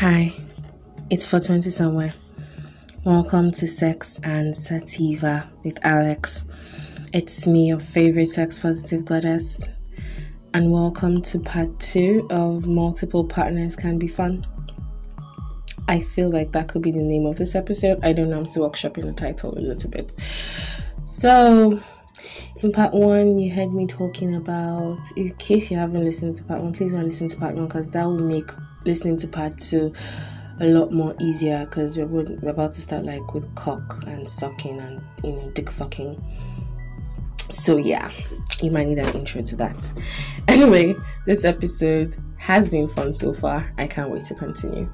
Hi, it's 420 somewhere. Welcome to Sex and Sativa with Alex. It's me, your favorite sex positive goddess, and welcome to part two of Multiple Partners Can Be Fun. I feel like that could be the name of this episode. I don't know, I'm still workshopping the title a little bit. So, in part one, you heard me talking about, in case you haven't listened to part one, please go and listen to part one because that will make listening to part two a lot more easier because we're, we're about to start like with cock and sucking and you know dick fucking. So yeah you might need an intro to that. Anyway this episode has been fun so far. I can't wait to continue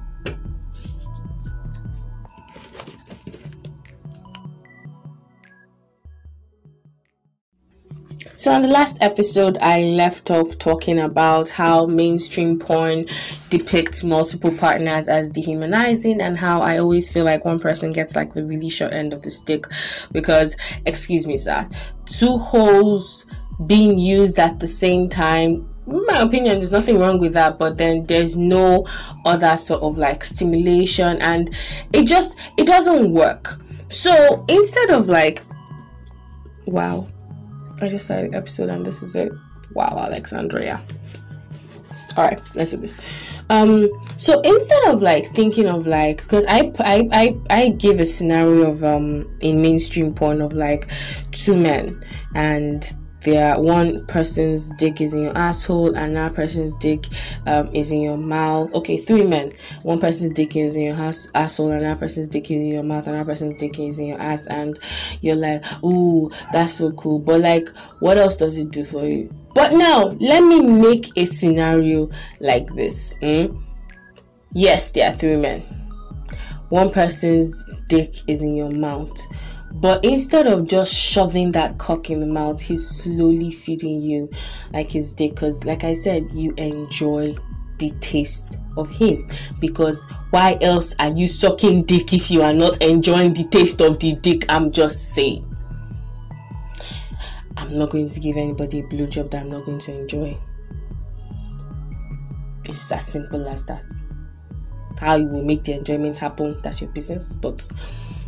So, on the last episode, I left off talking about how mainstream porn depicts multiple partners as dehumanizing, and how I always feel like one person gets like the really short end of the stick because, excuse me, sir, two holes being used at the same time in my opinion there's nothing wrong with that but then there's no other sort of like stimulation and it just it doesn't work. So instead of like wow I just started episode and this is it. Wow, Alexandria. All right, let's do this. Um, so instead of like thinking of like, because I, I I I give a scenario of um in mainstream porn of like two men and there one person's dick is in your asshole and another person's dick um, is in your mouth. Okay three men. One person's dick is in your ass- asshole and another person's dick is in your mouth and another person's dick is in your ass and you're like ooh that's so cool. But like what else does it do for you? But now let me make a scenario like this mm? yes there are three men. One person's dick is in your mouth but instead of just shoving that cock in the mouth, he's slowly feeding you like his dick. Because, like I said, you enjoy the taste of him. Because why else are you sucking dick if you are not enjoying the taste of the dick? I'm just saying. I'm not going to give anybody a blowjob that I'm not going to enjoy. It's as simple as that. How you will make the enjoyment happen, that's your business. But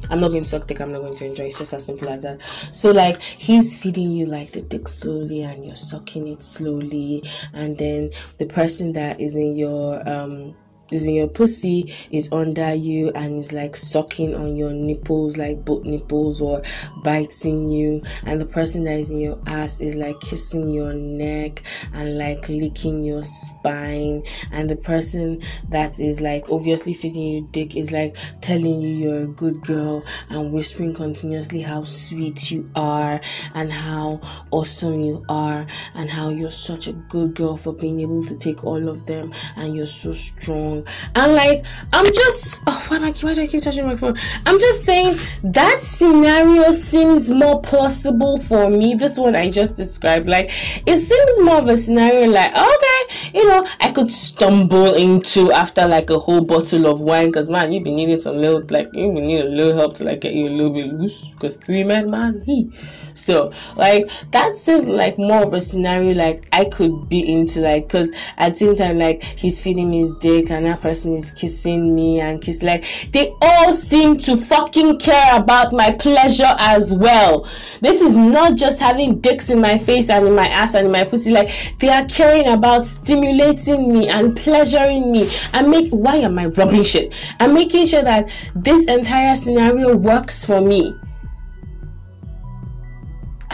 I'm not going to suck dick, I'm not going to enjoy. It's just as simple as that. So like he's feeding you like the dick slowly and you're sucking it slowly and then the person that is in your um is in your pussy is under you and is like sucking on your nipples like both nipples or biting you. And the person that is in your ass is like kissing your neck and like licking your spine. And the person that is like obviously feeding you dick is like telling you you're a good girl and whispering continuously how sweet you are and how awesome you are and how you're such a good girl for being able to take all of them and you're so strong and like, I'm just, oh, why, I, why do I keep touching my phone? I'm just saying that scenario seems more plausible for me. This one I just described, like, it seems more of a scenario like, okay, you know, I could stumble into after like a whole bottle of wine because man, you've been needing some little, like, you need a little help to like get you a little bit loose because three men, man, he. So, like, that seems like more of a scenario like I could be into, like, because at the same time, like, he's feeding me his dick and that person is kissing me and kiss, like, they all seem to fucking care about my pleasure as well. This is not just having dicks in my face and in my ass and in my pussy, like, they are caring about stimulating me and pleasuring me and make, why am I rubbing shit? I'm making sure that this entire scenario works for me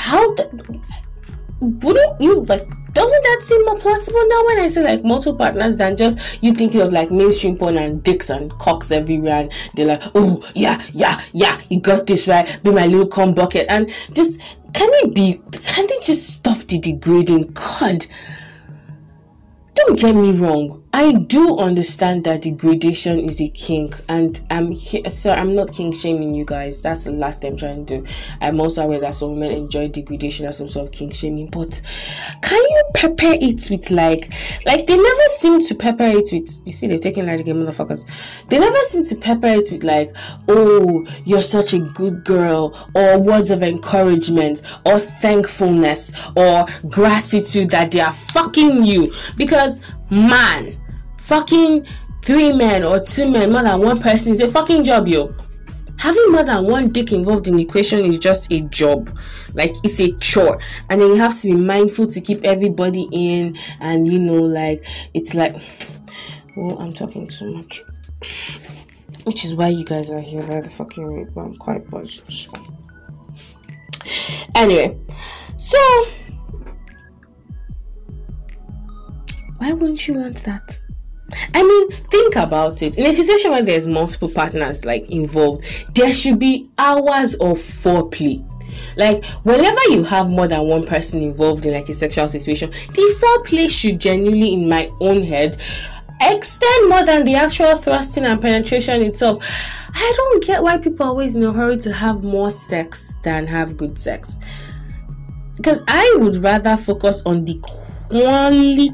how the, wouldn't you like doesn't that seem more plausible now when I say like multiple partners than just you thinking of like mainstream porn and dicks and cocks everywhere and they're like, oh yeah, yeah, yeah, you got this right, be my little cum bucket. And just can it be can they just stop the degrading? God. Don't get me wrong I do understand that degradation is a kink, and I'm so I'm not kink shaming you guys. That's the last thing I'm trying to do. I'm also aware that some women enjoy degradation as some sort of kink shaming, but can you pepper it with like, like they never seem to pepper it with. You see, they're taking like again, motherfuckers. They never seem to pepper it with like, oh, you're such a good girl, or words of encouragement, or thankfulness, or gratitude that they are fucking you because man fucking three men or two men, more than one person is a fucking job, yo. Having more than one dick involved in the equation is just a job. Like it's a chore. And then you have to be mindful to keep everybody in and you know, like it's like well, oh, I'm talking too much. Which is why you guys are here by the fucking way, but I'm quite. So. Anyway, so why wouldn't you want that? I mean, think about it. In a situation where there's multiple partners like involved, there should be hours of foreplay. Like whenever you have more than one person involved in like a sexual situation, the foreplay should genuinely, in my own head, extend more than the actual thrusting and penetration itself. I don't get why people are always in a hurry to have more sex than have good sex. Because I would rather focus on the quality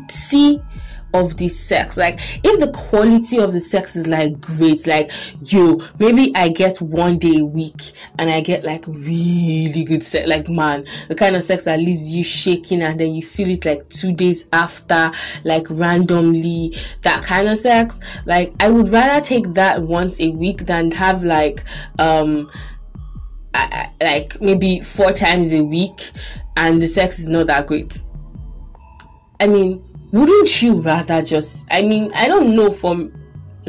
of the sex. Like if the quality of the sex is like great like yo maybe i get one day a week and i get like really good sex like man the kind of sex that leaves you shaking and then you feel it like two days after like randomly that kind of sex. Like i would rather take that once a week than have like um I, like maybe four times a week and the sex is not that great. I mean wouldn't you rather just i mean i don't know from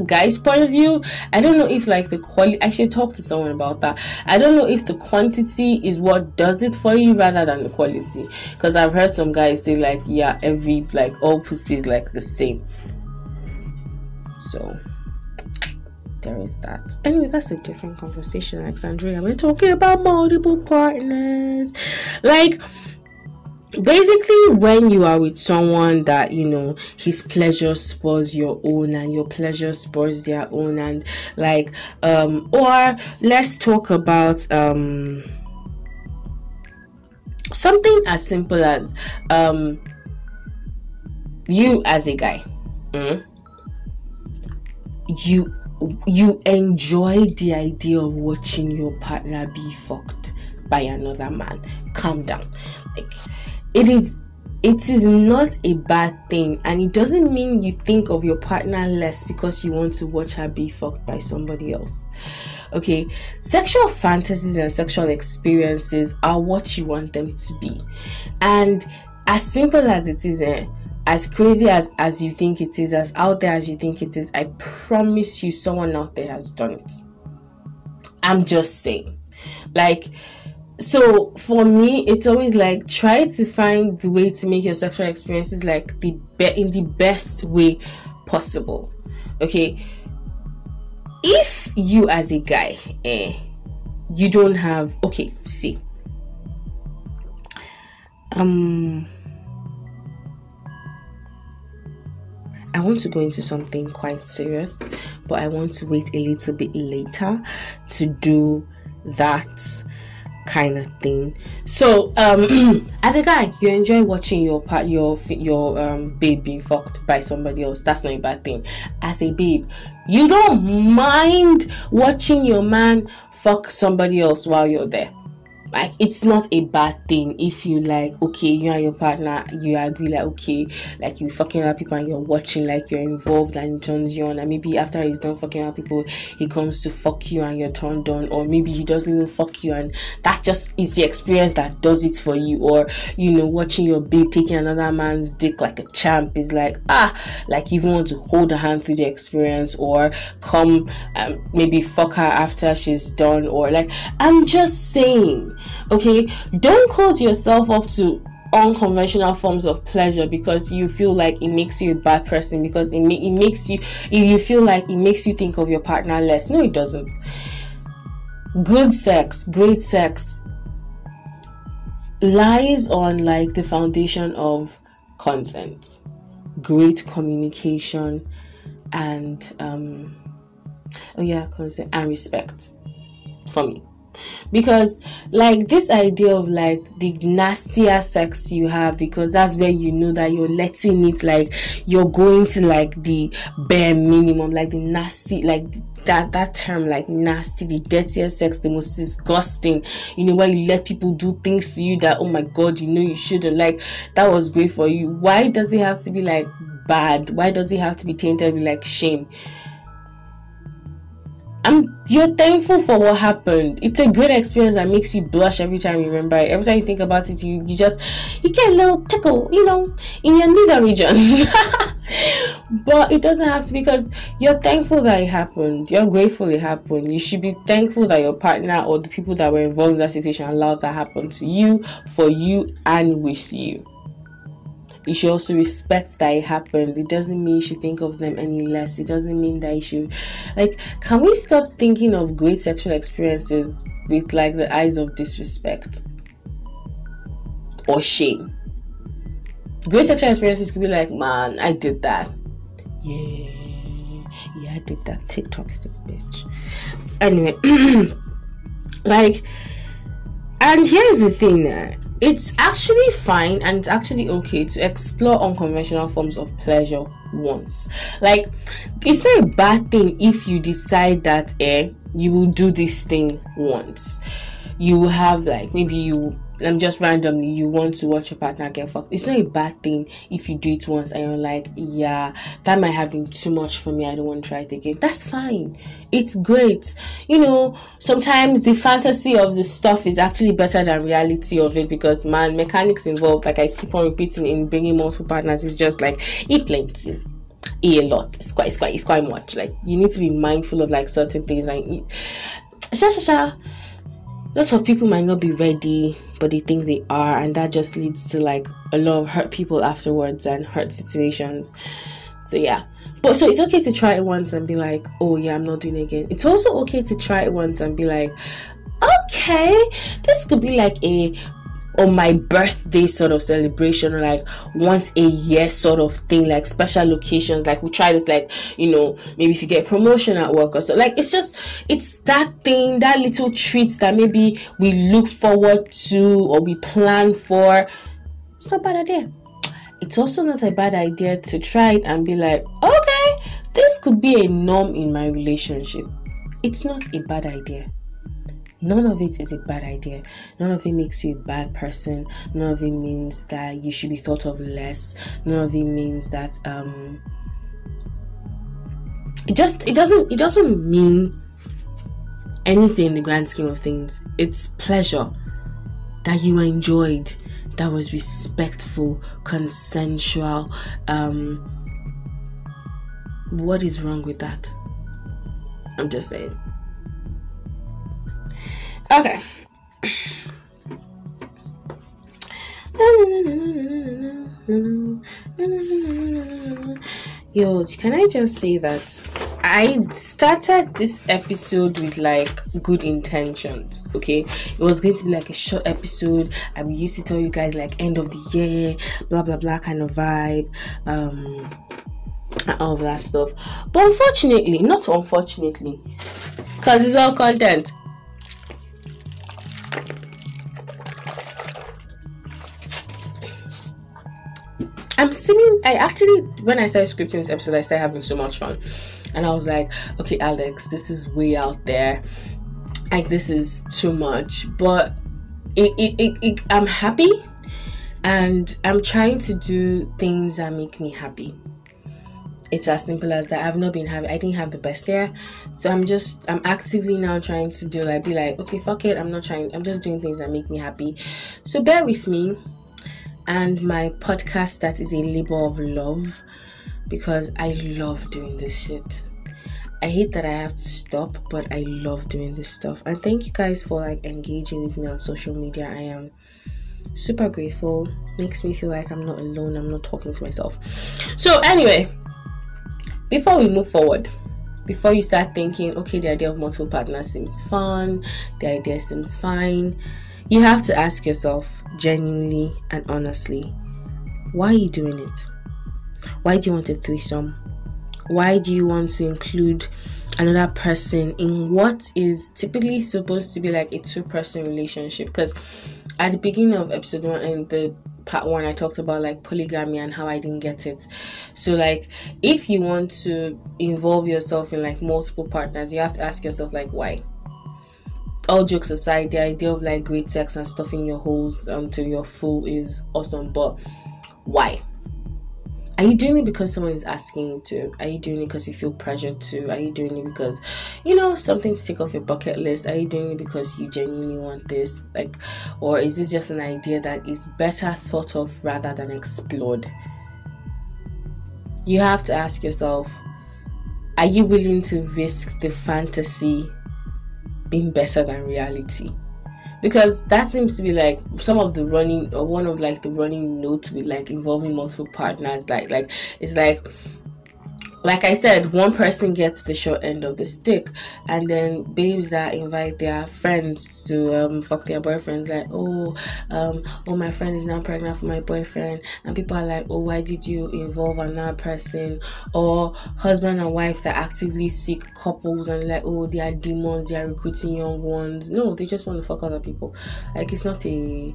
guy's point of view. I don't know if like the quality i should talk to someone about that. I don't know if the quantity is what does it for you rather than the quality. Because i've heard some guys say like yeah every like all pussy is like the same. So there is that. Anyway that's a different conversation alexandria. We're talking about multiple partners. Like basically when you are with someone that you know his pleasure spurs your own and your pleasure spurs their own and like um or let's talk about um something as simple as um you as a guy mm, you you enjoy the idea of watching your partner be fucked by another man. Calm down. Like it is it is not a bad thing and it doesn't mean you think of your partner less because you want to watch her be fucked by somebody else. Okay sexual fantasies and sexual experiences are what you want them to be. And as simple as it is eh, as crazy as as you think it is as out there as you think it is i promise you someone out there has done it. I'm just saying. Like so for me it's always like try to find the way to make your sexual experiences like the be- in the best way possible okay? If you as a guy eh, you don't have okay see. Um I want to go into something quite serious, but I want to wait a little bit later to do that kind of thing. So, um, as a guy, you enjoy watching your part, your your um babe being fucked by somebody else. That's not a bad thing. As a babe, you don't mind watching your man fuck somebody else while you're there like it's not a bad thing if you like okay you and your partner you agree like okay like you fucking other people and you're watching like you're involved and it turns you on. And maybe after he's done fucking other people he comes to fuck you and you're turned on. Or maybe he doesn't even fuck you and that just is the experience that does it for you. Or you know watching your babe taking another man's dick like a champ is like ah like you even want to hold a hand through the experience or come um, maybe fuck her after she's done. Or like i'm just saying Okay, don't close yourself up to unconventional forms of pleasure because you feel like it makes you a bad person because it, ma- it makes you if you feel like it makes you think of your partner less. No it doesn't. Good sex great sex lies on like the foundation of consent great communication and um oh yeah consent and respect for me because like this idea of like the nastier sex you have because that's where you know that you're letting it like you're going to like the bare minimum like the nasty like that that term like nasty the dirtiest sex the most disgusting. You know where you let people do things to you that oh my god you know you shouldn't. Like that was great for you. Why does it have to be like bad? Why does it have to be tainted with like shame I'm you're thankful for what happened. It's a great experience that makes you blush every time you remember it. Every time you think about it, you, you just you get a little tickle, you know, in your nether regions. but it doesn't have to because you're thankful that it happened. You're grateful it happened. You should be thankful that your partner or the people that were involved in that situation allowed that happen to you, for you, and with you you should also respect that it happened. It doesn't mean you should think of them any less. It doesn't mean that you should like can we stop thinking of great sexual experiences with like the eyes of disrespect or shame? Great sexual experiences could be like, man, I did that. Yeah, yeah, I did that. TikTok is a bitch. Anyway, like, and here's the thing. Uh, it's actually fine and it's actually okay to explore unconventional forms of pleasure once. Like, it's not a bad thing if you decide that eh, you will do this thing once. You have like maybe you I'm just randomly you want to watch your partner get fucked. It's not a bad thing if you do it once and you're like, yeah, that might have been too much for me. I don't want to try it again. That's fine. It's great. You know, sometimes the fantasy of the stuff is actually better than reality of it because man, mechanics involved, like I keep on repeating in bringing multiple partners, is just like eat plenty a lot. It's quite, it's quite, it's quite much. Like you need to be mindful of like certain things eat. Sha sha sha lots of people might not be ready but they think they are and that just leads to like a lot of hurt people afterwards and hurt situations. So yeah. But so it's okay to try it once and be like oh yeah i'm not doing it again. It's also okay to try it once and be like okay this could be like a on my birthday sort of celebration like once a year sort of thing like special occasions like we try this like you know maybe if you get promotion at work or so like it's just it's that thing that little treats that maybe we look forward to or we plan for. It's not a bad idea. It's also not a bad idea to try it and be like okay this could be a norm in my relationship. It's not a bad idea none of it is a bad idea. None of it makes you a bad person. None of it means that you should be thought of less. None of it means that um it just it doesn't it doesn't mean anything in the grand scheme of things. It's pleasure that you enjoyed that was respectful, consensual. Um what is wrong with that? I'm just saying. Okay. Yo, can I just say that I started this episode with like good intentions. Okay, it was going to be like a short episode. I used to tell you guys like end of the year, blah blah blah kind of vibe, um, all that stuff. But unfortunately, not unfortunately, because it's all content I'm sitting. I actually, when I started scripting this episode, I started having so much fun, and I was like, okay, Alex, this is way out there. Like this is too much, but it, it, it, it I'm happy, and I'm trying to do things that make me happy it's as simple as that. I've not been happy. I didn't have the best year. So I'm just I'm actively now trying to do like be like, okay, fuck it. I'm not trying I'm just doing things that make me happy. So bear with me and my podcast that is a labor of love because I love doing this shit. I hate that I have to stop, but I love doing this stuff. And thank you guys for like engaging with me on social media. I am super grateful. Makes me feel like I'm not alone. I'm not talking to myself. So anyway, before we move forward, before you start thinking, okay, the idea of multiple partners seems fun, the idea seems fine, you have to ask yourself genuinely and honestly, why are you doing it? Why do you want a threesome? Why do you want to include another person in what is typically supposed to be like a two person relationship? Because at the beginning of episode one and the part one, I talked about like polygamy and how I didn't get it. So, like, if you want to involve yourself in like multiple partners, you have to ask yourself, like, why? All jokes aside, the idea of like great sex and stuffing your holes um, until you're full is awesome, but why? are you doing it because someone is asking you to? Are you doing it because you feel pressured to? Are you doing it because you know something stick off your bucket list? Are you doing it because you genuinely want this? Like, or is this just an idea that is better thought of rather than explored? You have to ask yourself: Are you willing to risk the fantasy being better than reality? because that seems to be like some of the running or one of like the running notes with like involving multiple partners like like it's like like I said, one person gets the short end of the stick, and then babes that invite their friends to um, fuck their boyfriends, like, oh, um, oh, my friend is now pregnant for my boyfriend, and people are like, oh, why did you involve another person? Or husband and wife that actively seek couples and like, oh, they are demons, they are recruiting young ones. No, they just want to fuck other people. Like, it's not a,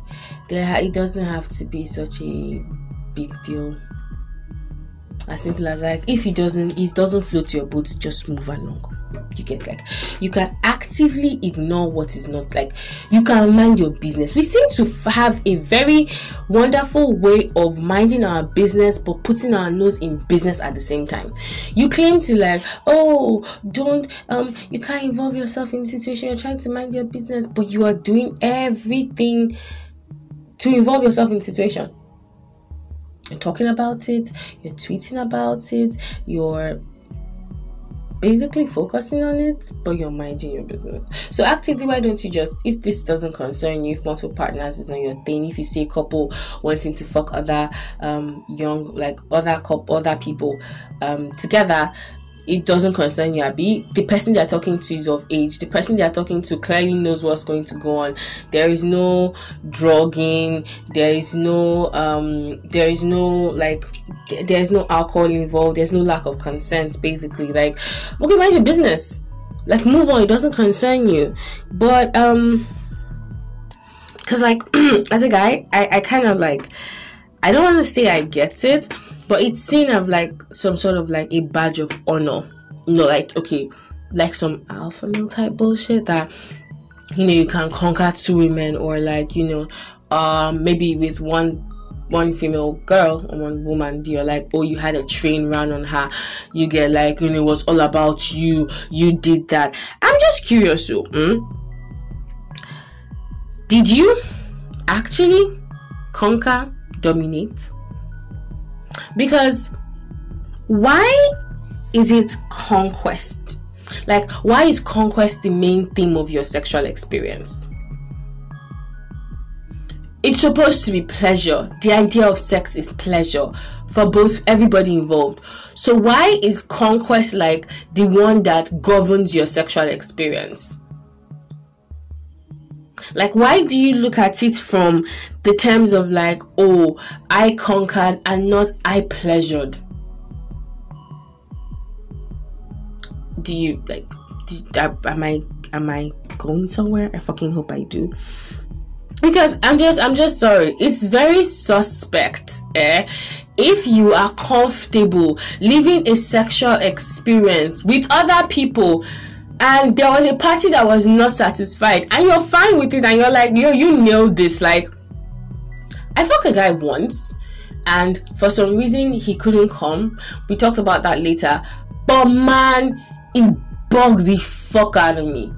there. It doesn't have to be such a big deal as simple as like if it doesn't it doesn't float your boat just move along. You get like you can actively ignore what is not like you can mind your business. We seem to have a very wonderful way of minding our business but putting our nose in business at the same time. You claim to like oh don't um you can't involve yourself in a situation. You're trying to mind your business but you are doing everything to involve yourself in the situation you're talking about it, you're tweeting about it, you're basically focusing on it, but you're minding your business. So actively, why don't you just, if this doesn't concern you, if multiple partners is not your thing, if you see a couple wanting to fuck other um young like other couple other people um together, it doesn't concern you, Abby. The person they're talking to is of age. The person they're talking to clearly knows what's going to go on. There is no drugging. There is no um. There is no like. There is no alcohol involved. There's no lack of consent. Basically, like, okay, mind your business. Like, move on. It doesn't concern you. But um, cause like as a guy, I I kind of like. I don't want to say I get it but it's seen as like some sort of like a badge of honor. You know like okay like some alpha male type bullshit that you know you can conquer two women or like you know um maybe with one one female girl or one woman you're like oh you had a train run on her. You get like you know it was all about you. You did that. I'm just curious so hmm? did you actually conquer dominate because why is it conquest? Like, why is conquest the main theme of your sexual experience? It's supposed to be pleasure. The idea of sex is pleasure for both everybody involved. So, why is conquest like the one that governs your sexual experience? Like, why do you look at it from the terms of like, oh, I conquered and not I pleasured? Do you like? Do, am I am I going somewhere? I fucking hope I do. Because I'm just I'm just sorry. It's very suspect, eh? If you are comfortable living a sexual experience with other people and there was a party that was not satisfied. And you're fine with it and you're like yo you nailed this. Like i fucked a guy once and for some reason he couldn't come. We talked about that later. But man it bugged the fuck out of me.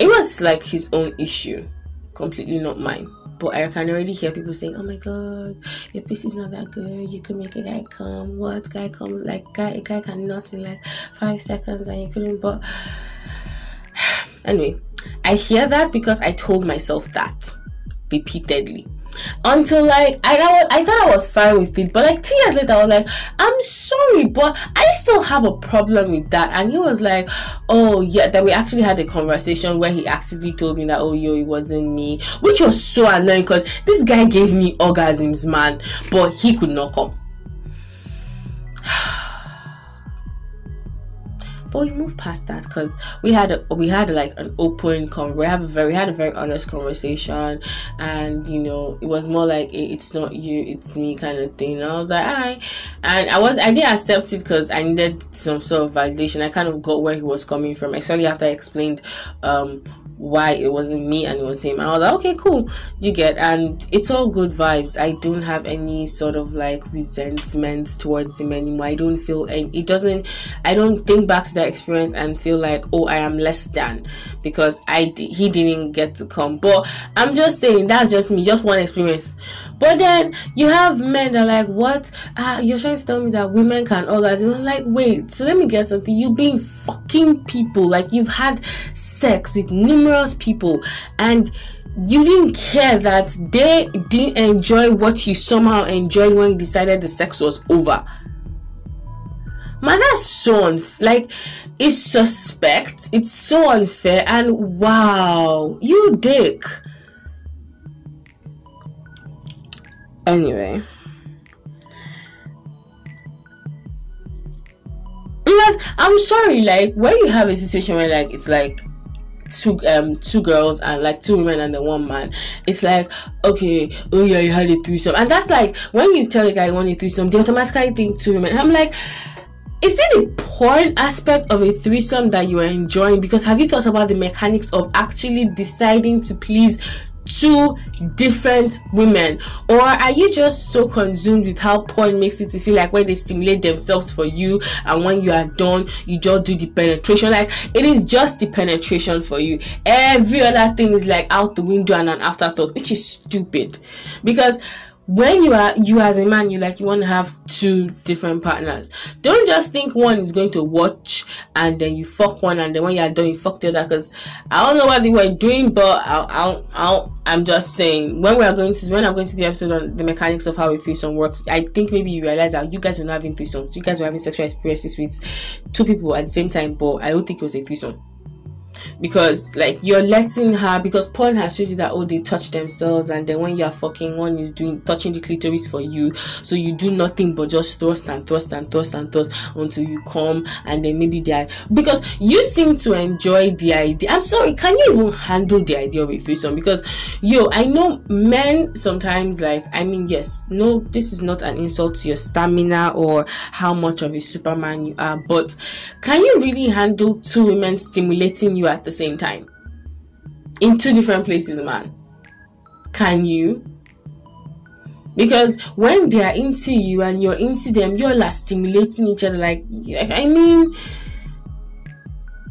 It was like his own issue. Completely not mine but I can already hear people saying, "Oh my god, your piece is not that good. You could make a guy come. What guy come? Like guy, a guy cannot in like five seconds, and you couldn't." But anyway, I hear that because I told myself that repeatedly until like I, I, thought I was fine with it, but like two years later, I was like, I'm sorry, but I still have a problem with that. And he was like, Oh yeah, that we actually had a conversation where he actively told me that oh yo, it wasn't me, which was so annoying because this guy gave me orgasms, man, but he could not come. But we moved past that because we had a, we had like an open con we have a very we had a very honest conversation and you know it was more like it's not you it's me kind of thing. And i was like i and i was i did accept it because i needed some sort of validation. I kind of got where he was coming from especially after i explained um why it wasn't me and it was him. And I was like, okay, cool, you get, and it's all good vibes. I don't have any sort of like resentment towards him anymore. I don't feel, and it doesn't, I don't think back to that experience and feel like, oh, I am less than because I he didn't get to come. But I'm just saying that's just me, just one experience. But then you have men that like, what? Ah, you're trying to tell me that women can orgasm. I'm like, wait, so let me get something. You've been fucking people, like you've had sex with numerous people and you didn't care that they didn't enjoy what you somehow enjoyed when you decided the sex was over. Man, that's so unf- like it's suspect. It's so unfair and wow, you dick. Anyway. Because I'm sorry, like when you have a situation where like it's like two um two girls and like two women and then one man. It's like okay oh yeah you had a threesome. And that's like when you tell a guy you want a threesome they automatically think two women. I'm like is it the porn aspect of a threesome that you are enjoying? Because have you thought about the mechanics of actually deciding to please two different women? Or are you just so consumed with how porn makes it feel like when they stimulate themselves for you and when you are done you just do the penetration? Like it is just the penetration for you. Every other thing is like out the window and an afterthought which is stupid. Because when you are you as a man you like you want to have two different partners. Don't just think one is going to watch and then you fuck one and then when you're done you fuck the other because i don't know what they were doing but I'll, I'll, i'm just saying when we are going to when i'm going to the episode on the mechanics of how a threesome works i think maybe you realize that you guys were not having threesomes. You guys were having sexual experiences with two people at the same time but i don't think it was a threesome because like you're letting her because porn has showed you that oh they touch themselves and then when you're fucking one is doing touching the clitoris for you. So you do nothing but just thrust and thrust and thrust and thrust until you come and then maybe they are because you seem to enjoy the idea. I'm sorry can you even handle the idea of a threesome? Because yo I know men sometimes like I mean yes no this is not an insult to your stamina or how much of a superman you are but can you really handle two women stimulating you at the same time in two different places, man. Can you? Because when they are into you and you're into them, you're like stimulating each other. Like, I mean,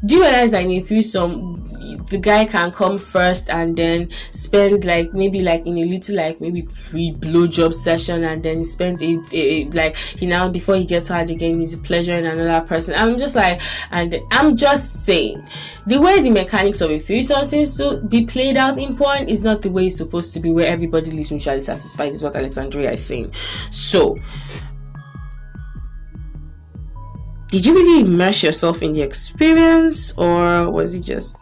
do you realize that in a threesome, the guy can come first and then spend like maybe like in a little like maybe pre blowjob session and then spend a, a, like he now before he gets hard again he's pleasuring another person. I'm just like and I'm just saying the way the mechanics of a threesome seems to be played out in porn is not the way it's supposed to be where everybody leaves mutually satisfied is what Alexandria is saying. So did you really immerse yourself in the experience or was it just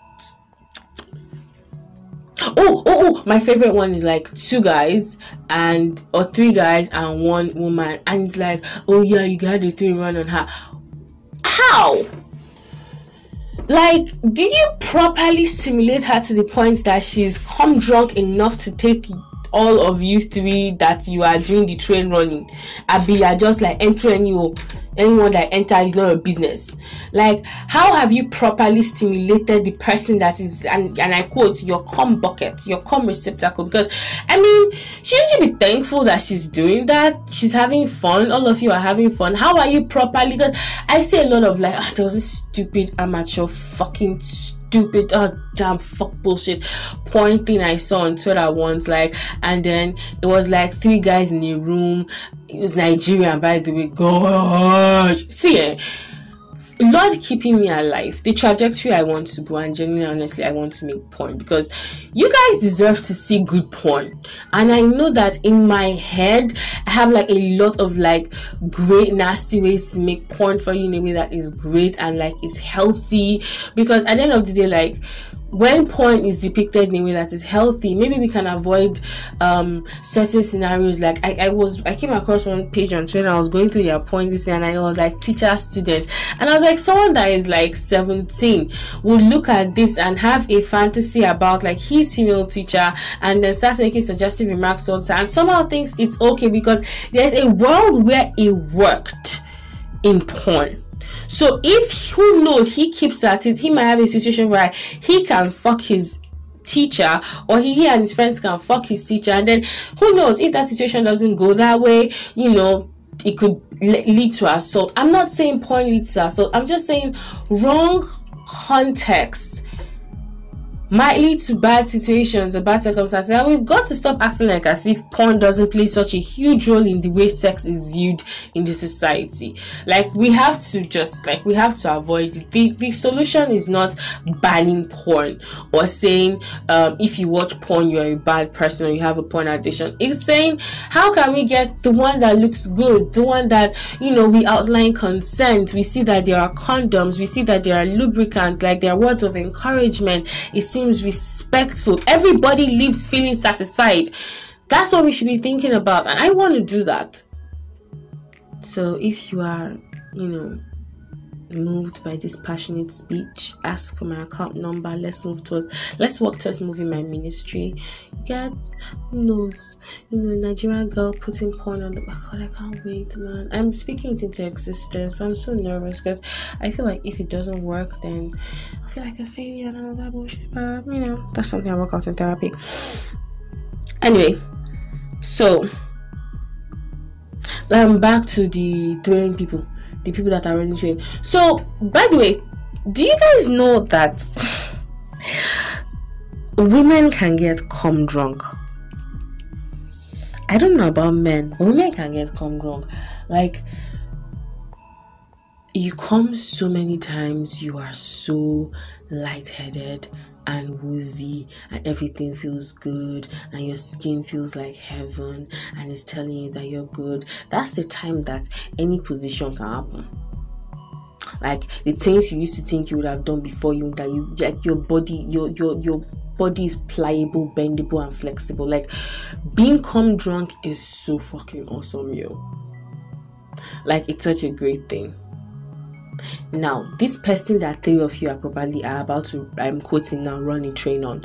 oh, oh, oh, my favorite one is like two guys and or three guys and one woman, and it's like, oh yeah, you got the three run on her. How? Like, did you properly stimulate her to the point that she's cum drunk enough to take all of you three that you are doing the train running? Abi, you're just like entering you. Anyone that enter is not your business. Like how have you properly stimulated the person that is and, and i quote your cum bucket your cum receptacle? Because i mean shouldn't you be thankful that she's doing that? She's having fun. All of you are having fun. How are you properly because i see a lot of like oh, there was stupid amateur fucking stupid oh damn fuck bullshit point thing I saw on Twitter once like and then it was like three guys in a room. It was Nigerian by the way. Gosh. See eh Lord keeping me alive, the trajectory I want to go, and genuinely, honestly, I want to make porn because you guys deserve to see good porn. And I know that in my head, I have like a lot of like great, nasty ways to make porn for you in a way that is great and like is healthy. Because at the end of the day, like when porn is depicted in a way that is healthy, maybe we can avoid um, certain scenarios. Like I, I was, I came across one page on Twitter. I was going through their porn this and I was like teacher student, and I was like, someone that is like 17 would look at this and have a fantasy about like his female teacher, and then start making suggestive remarks on and somehow thinks it's okay because there's a world where it worked in porn so if who knows he keeps at it, he might have a situation where he can fuck his teacher or he, and his friends can fuck his teacher and then who knows if that situation doesn't go that way you know it could lead to assault. I'm not saying porn leads to assault. I'm just saying wrong context might lead to bad situations or bad circumstances. And we've got to stop acting like as if porn doesn't play such a huge role in the way sex is viewed in the society. Like we have to just like we have to avoid it. The the solution is not banning porn or saying um, if you watch porn you're a bad person or you have a porn addiction. It's saying how can we get the one that looks good, the one that you know we outline consent, we see that there are condoms, we see that there are lubricants, like there are words of encouragement. It's seems respectful. Everybody leaves feeling satisfied. That's what we should be thinking about. And I want to do that. So if you are, you know, moved by this passionate speech, ask for my account number. Let's move towards let's work towards moving my ministry. Get knows, you know, Nigerian girl putting porn on the back. God, I can't wait, man. I'm speaking it into existence, but I'm so nervous because I feel like if it doesn't work, then I feel like a failure and all that bullshit. But you know, that's something I work out in therapy. Anyway, so i'm back to the throwing people the people that are running train. So, by the way, do you guys know that women can get cum drunk? I don't know about men, women can get cum drunk. Like, you come so many times, you are so lightheaded and woozy and everything feels good and your skin feels like heaven and it's telling you that you're good. That's the time that any position can happen. Like the things you used to think you would have done before you that you like your body your your your body is pliable bendable and flexible. Like being cum drunk is so fucking awesome yo. Like it's such a great thing now, this person that three of you are probably are about to I'm quoting now running train on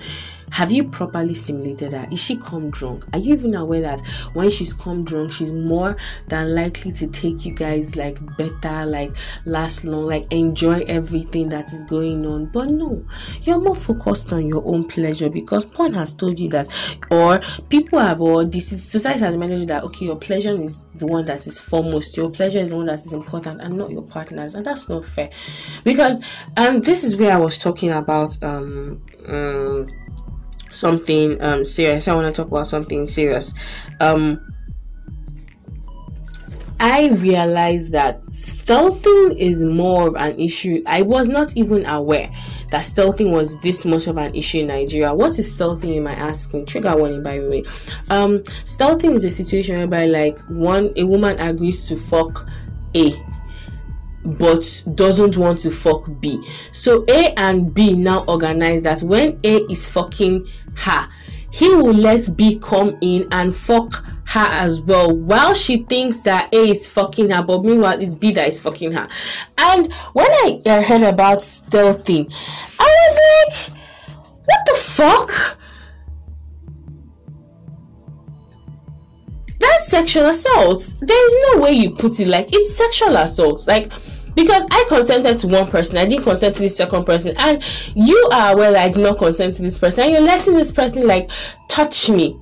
have you properly simulated her? Is she cum drunk? Are you even aware that when she's cum drunk, she's more than likely to take you guys like better, like last long, like enjoy everything that is going on? But no, you're more focused on your own pleasure because porn has told you that, or people have, or this is, society has managed that okay, your pleasure is the one that is foremost, your pleasure is the one that is important, and not your partner's, and that's not fair because, and this is where I was talking about um. um something um serious. I want to talk about something serious. Um I realized that stealthing is more of an issue. I was not even aware that stealthing was this much of an issue in Nigeria. What is stealthing? You might ask me. Trigger warning, by the way. Um, stealthing is a situation whereby, like, one a woman agrees to fuck A but doesn't want to fuck B. So A and B now organize that when A is fucking her, he will let B come in and fuck her as well while she thinks that A is fucking her, but meanwhile it's B that is fucking her. And when I heard about stealthing, I was like, what the fuck? That's sexual assault. There is no way you put it like it's sexual assault. Like because I consented to one person, I didn't consent to the second person, and you are aware that I did not consent to this person, and you're letting this person like touch me.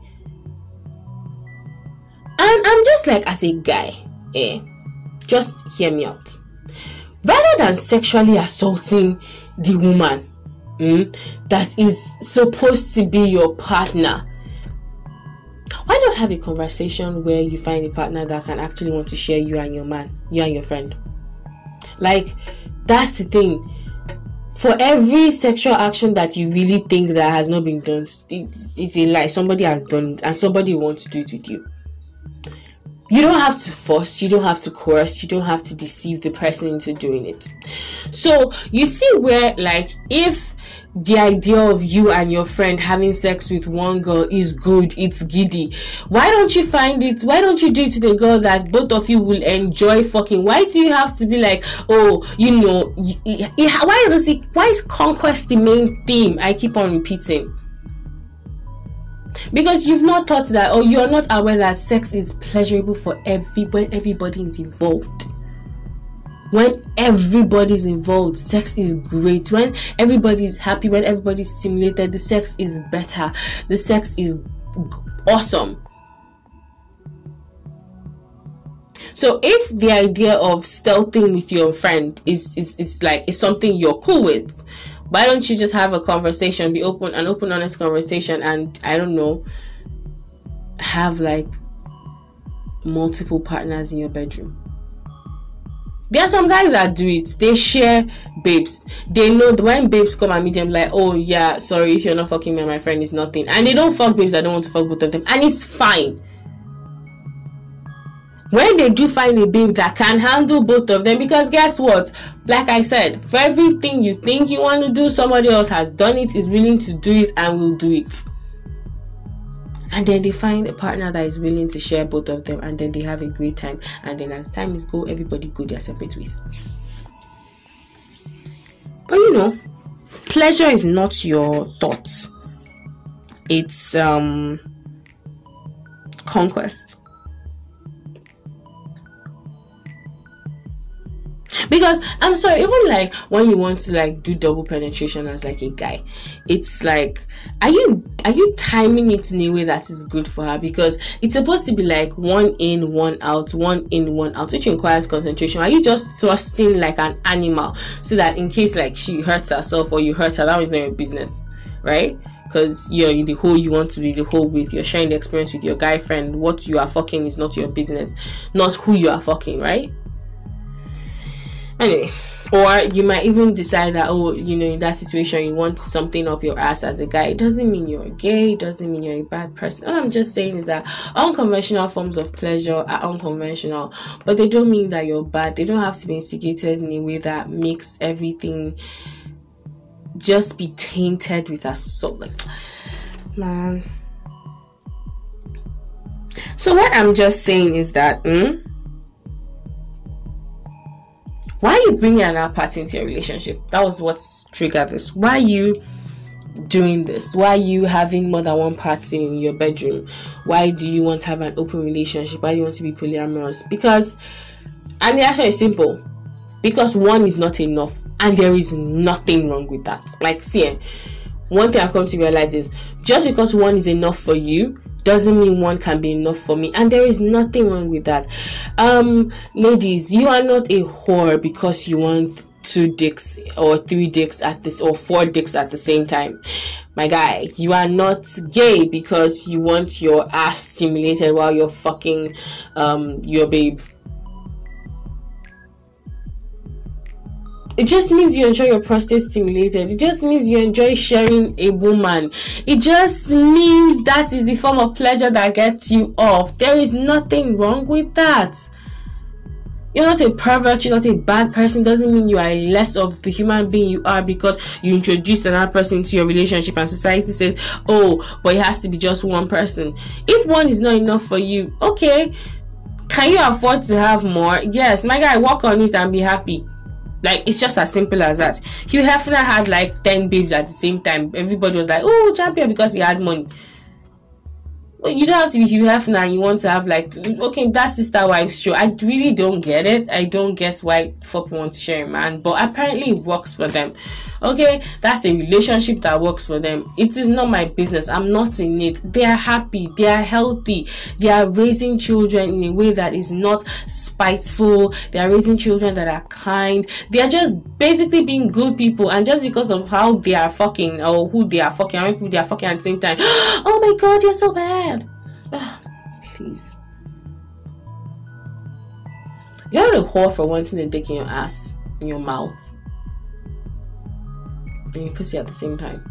And I'm just like, as a guy, eh, just hear me out. Rather than sexually assaulting the woman mm, that is supposed to be your partner, why not have a conversation where you find a partner that can actually want to share you and your man, you and your friend? Like, that's the thing. For every sexual action that you really think that has not been done, it's a lie. Somebody has done it, and somebody wants to do it with you. You don't have to force, you don't have to coerce, you don't have to deceive the person into doing it. So, you see, where, like, if the idea of you and your friend having sex with one girl is good, it's giddy. Why don't you find it? Why don't you do it to the girl that both of you will enjoy fucking? Why do you have to be like, oh, you know, why is this? Why is conquest the main theme? I keep on repeating because you've not thought that or you're not aware that sex is pleasurable for every when everybody is involved. When everybody's involved sex is great. When everybody is happy when everybody's stimulated the sex is better. The sex is awesome. So if the idea of stealthing with your friend is is, is like is something you're cool with why don't you just have a conversation be open an open honest conversation and i don't know have like multiple partners in your bedroom there are some guys that do it. They share babes. They know when babes come and meet them, like, oh yeah, sorry if you're not fucking me, my friend is nothing. And they don't fuck babes i don't want to fuck both of them, and it's fine. When they do find a babe that can handle both of them, because guess what? Like I said, for everything you think you want to do, somebody else has done it, is willing to do it, and will do it. And then they find a partner that is willing to share both of them and then they have a great time. And then as time is go everybody go their separate ways. But you know pleasure is not your thoughts. It's um conquest because i'm sorry even like when you want to like do double penetration as like a guy it's like are you are you timing it in a way that is good for her? Because it's supposed to be like one in one out one in one out which requires concentration. Are you just thrusting like an animal so that in case like she hurts herself or you hurt her that was not your business right? Because you're in the hole you want to be the hole with you're sharing the experience with your guy friend what you are fucking is not your business not who you are fucking right anyway or you might even decide that oh you know in that situation you want something up your ass as a guy. It doesn't mean you're gay. It doesn't mean you're a bad person. All i'm just saying is that unconventional forms of pleasure are unconventional but they don't mean that you're bad. They don't have to be instigated in a way that makes everything just be tainted with assault. Like man. So what i'm just saying is that mm, why are you bringing another party into your relationship? That was what triggered this. Why are you doing this? Why are you having more than one party in your bedroom? Why do you want to have an open relationship? Why do you want to be polyamorous? Because, and the answer is simple. Because one is not enough, and there is nothing wrong with that. Like, see, eh, one thing I've come to realize is just because one is enough for you doesn't mean one can be enough for me. And there is nothing wrong with that. Um ladies you are not a whore because you want two dicks or three dicks at this or four dicks at the same time. My guy you are not gay because you want your ass stimulated while you're fucking um your babe it just means you enjoy your prostate stimulated. It just means you enjoy sharing a woman. It just means that is the form of pleasure that gets you off. There is nothing wrong with that. You're not a pervert you're not a bad person. Doesn't mean you are less of the human being you are because you introduced another person into your relationship and society says oh but it has to be just one person. If one is not enough for you okay. Can you afford to have more? Yes my guy work on it and be happy like it's just as simple as that. Hugh Hefner had like 10 babes at the same time. Everybody was like, oh, champion because he had money. Well, you don't have to be Hugh Hefner you want to have like okay, that sister wives show. I really don't get it. I don't get why fuck want to share a man, but apparently it works for them okay that's a relationship that works for them. It is not my business. I'm not in it. They are happy. They are healthy. They are raising children in a way that is not spiteful. They are raising children that are kind. They are just basically being good people. And just because of how they are fucking or who they are fucking how many people they are fucking at the same time. Oh my god you're so bad. Ah, please. You're a whore for wanting a dick in your ass in your mouth and your pussy at the same time.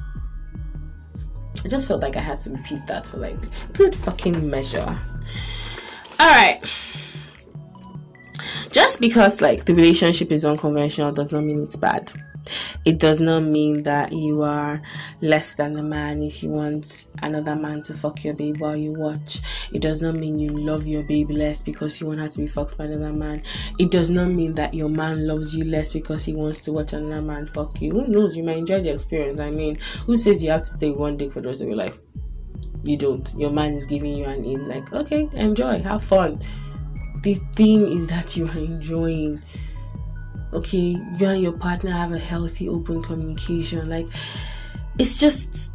I just felt like I had to repeat that for like good fucking measure. Alright. Just because like the relationship is unconventional does not mean it's bad it does not mean that you are less than a man if you want another man to fuck your baby while you watch. It does not mean you love your baby less because you want her to be fucked by another man. It does not mean that your man loves you less because he wants to watch another man fuck you. Who knows? You might enjoy the experience. I mean, who says you have to stay one dick for the rest of your life? You don't. Your man is giving you an in, like, okay, enjoy, have fun. The thing is that you are enjoying okay you and your partner have a healthy open communication. Like it's just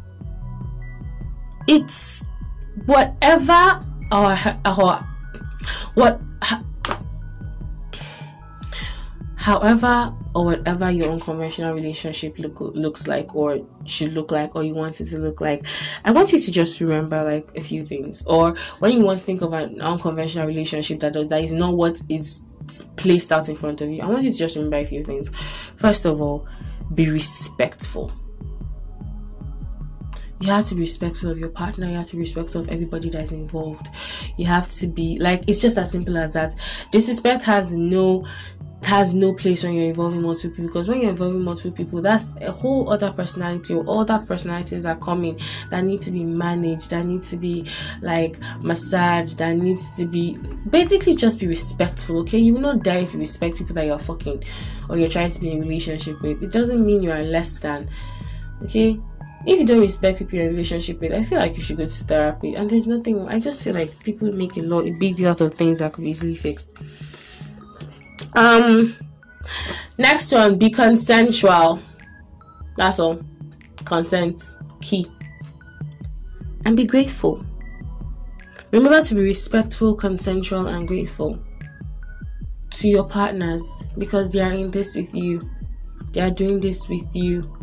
it's whatever our our what however or whatever your unconventional relationship look, looks like or should look like or you want it to look like i want you to just remember like a few things. Or when you want to think of an unconventional relationship that does that is not what is placed out in front of you. I want you to just remember a few things. First of all be respectful. You have to be respectful of your partner. You have to be respectful of everybody that's involved. You have to be like it's just as simple as that. Disrespect has no has no place when you're involving multiple people because when you're involving multiple people that's a whole other personality or other personalities are coming that need to be managed that need to be like massaged that needs to be basically just be respectful okay you will not die if you respect people that you're fucking or you're trying to be in a relationship with it doesn't mean you are less than okay if you don't respect people in relationship with, I feel like you should go to therapy. And there's nothing. I just feel like people make a lot, a big deal out of things that could be easily fixed. Um, next one, be consensual. That's all. Consent, key. And be grateful. Remember to be respectful, consensual, and grateful to your partners because they are in this with you. They are doing this with you.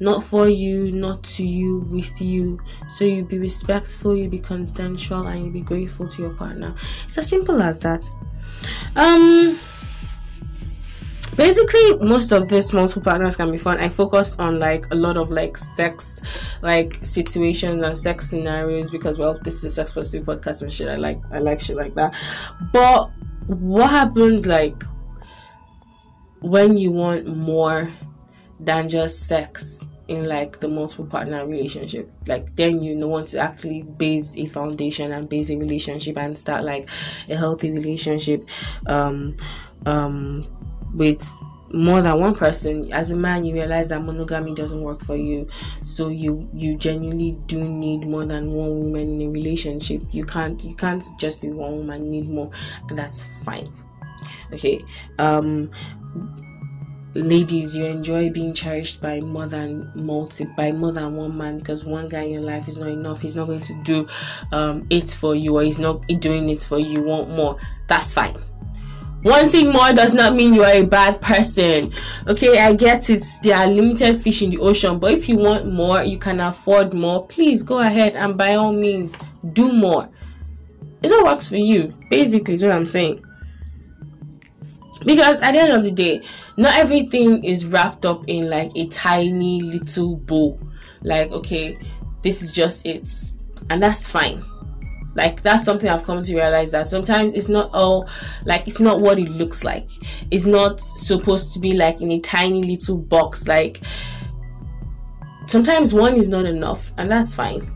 Not for you, not to you, with you. So you be respectful, you be consensual, and you be grateful to your partner. It's as simple as that. Um basically most of this multiple partners can be fun. I focused on like a lot of like sex like situations and sex scenarios because well this is a sex positive podcast and shit. I like i like shit like that. But what happens like when you want more than just sex in like the multiple partner relationship? Like then you know want to actually base a foundation and base a relationship and start like a healthy relationship. Um um with more than one person as a man you realize that monogamy doesn't work for you. So you you genuinely do need more than one woman in a relationship. You can't you can't just be one woman you need more and that's fine. Okay um ladies you enjoy being cherished by more than multi by more than one man because one guy in your life is not enough. He's not going to do um it for you or he's not doing it for you, you want more. That's fine Wanting more does not mean you are a bad person. Okay, I get it. There are limited fish in the ocean, but if you want more, you can afford more. Please go ahead and by all means do more. It's what works for you. Basically, is what I'm saying. Because at the end of the day, not everything is wrapped up in like a tiny little bow. Like, okay, this is just it. And that's fine like that's something i've come to realize that sometimes it's not all like it's not what it looks like. It's not supposed to be like in a tiny little box. Like sometimes one is not enough and that's fine.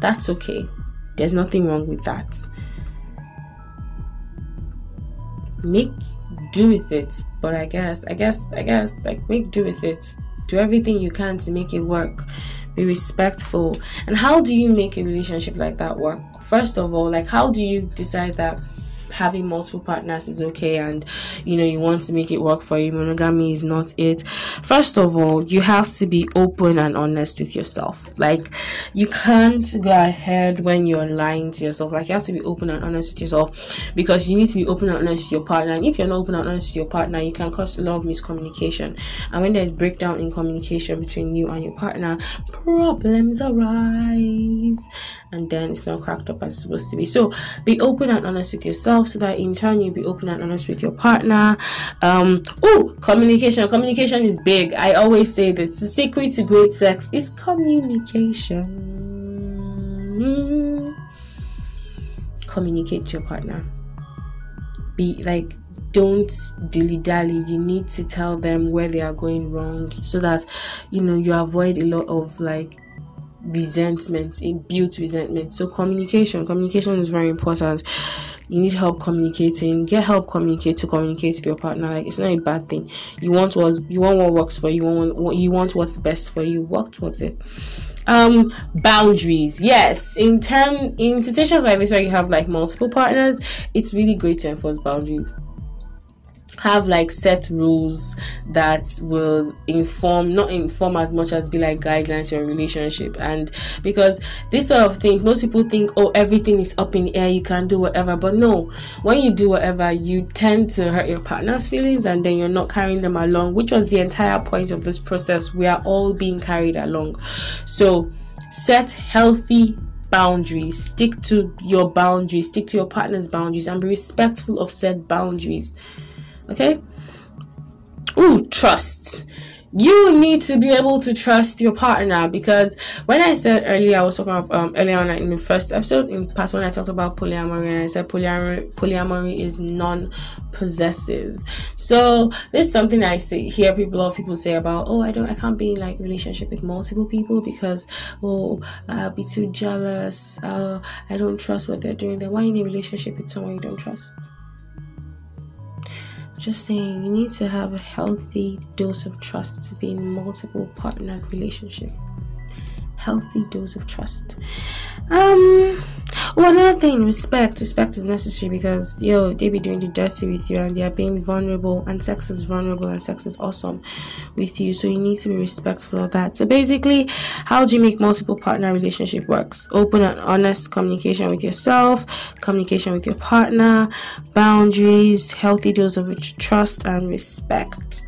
That's okay. There's nothing wrong with that. Make do with it. But i guess i guess i guess like make do with it. Do everything you can to make it work. Be respectful. And how do you make a relationship like that work first of all like how do you decide that having multiple partners is okay and you know you want to make it work for you. Monogamy is not it. First of all you have to be open and honest with yourself. Like you can't go ahead when you're lying to yourself. Like you have to be open and honest with yourself because you need to be open and honest with your partner. And if you're not open and honest with your partner you can cause a lot of miscommunication. And when there's breakdown in communication between you and your partner problems arise. And then it's not cracked up as it's supposed to be. So be open and honest with yourself so that in turn you'll be open and honest with your partner. Um, oh, communication. Communication is big. I always say that the secret to great sex is communication. Communicate to your partner. Be like don't dilly dally. You need to tell them where they are going wrong so that you know you avoid a lot of like resentment, it builds resentment. So communication, communication is very important. You need help communicating. Get help communicate to communicate with your partner. Like it's not a bad thing. You want what you want what works for you, you want you want what's best for you. Work towards it? Um boundaries. Yes in term in situations like this where you have like multiple partners it's really great to enforce boundaries have like set rules that will inform not inform as much as be like guidelines a relationship. And because this sort of thing most people think oh everything is up in the air you can do whatever. But no when you do whatever you tend to hurt your partner's feelings and then you're not carrying them along which was the entire point of this process. We are all being carried along. So set healthy boundaries. Stick to your boundaries. Stick to your partner's boundaries and be respectful of said boundaries Okay? Ooh, trust. You need to be able to trust your partner because when I said earlier, I was talking about um, earlier on in the first episode, in past when I talked about polyamory, and I said polyamory, polyamory is non-possessive. So this is something I see hear people, a lot of people say about, oh, I don't, I can't be in like relationship with multiple people because, oh, I'll be too jealous. Uh, I don't trust what they're doing. Then why in a relationship with someone you don't trust? Just saying you need to have a healthy dose of trust to be in multiple partner relationship. Healthy dose of trust um one other thing, respect. Respect is necessary because yo, they be doing the dirty with you and they are being vulnerable and sex is vulnerable and sex is awesome with you. So you need to be respectful of that. So basically, how do you make multiple partner relationship works? Open and honest communication with yourself, communication with your partner, boundaries, healthy dose of trust and respect.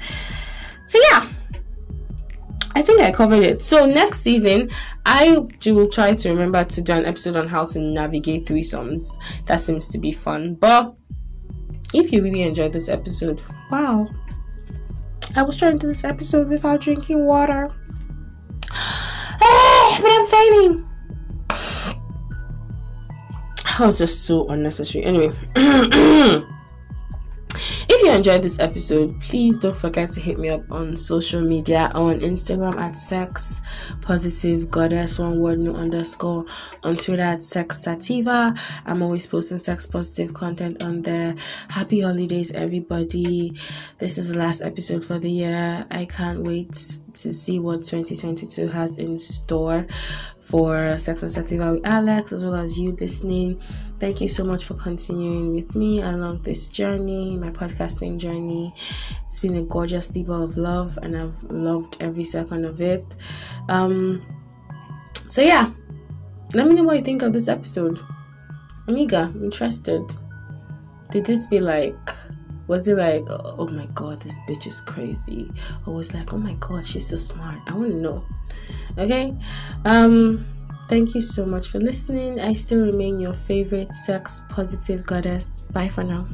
So yeah. I think I covered it. So next season, I will try to remember to do an episode on how to navigate threesomes. That seems to be fun. But if you really enjoyed this episode, wow. I was trying to do this episode without drinking water. Ah, but I'm failing. That was just so unnecessary. Anyway. If you enjoyed this episode, please don't forget to hit me up on social media on Instagram at sex positive goddess one word no underscore on Twitter at sex sativa. I'm always posting sex positive content on there. Happy holidays, everybody! This is the last episode for the year. I can't wait to see what 2022 has in store for Sex and Sativa with Alex, as well as you listening. Thank you so much for continuing with me along this journey, my podcasting journey. It's been a gorgeous labor of love, and I've loved every second of it. Um, so yeah, let me know what you think of this episode. Amiga, interested. Did this be like was it like oh my god this bitch is crazy or was like oh my god she's so smart i want to know okay um thank you so much for listening. I still remain your favorite sex positive goddess. Bye for now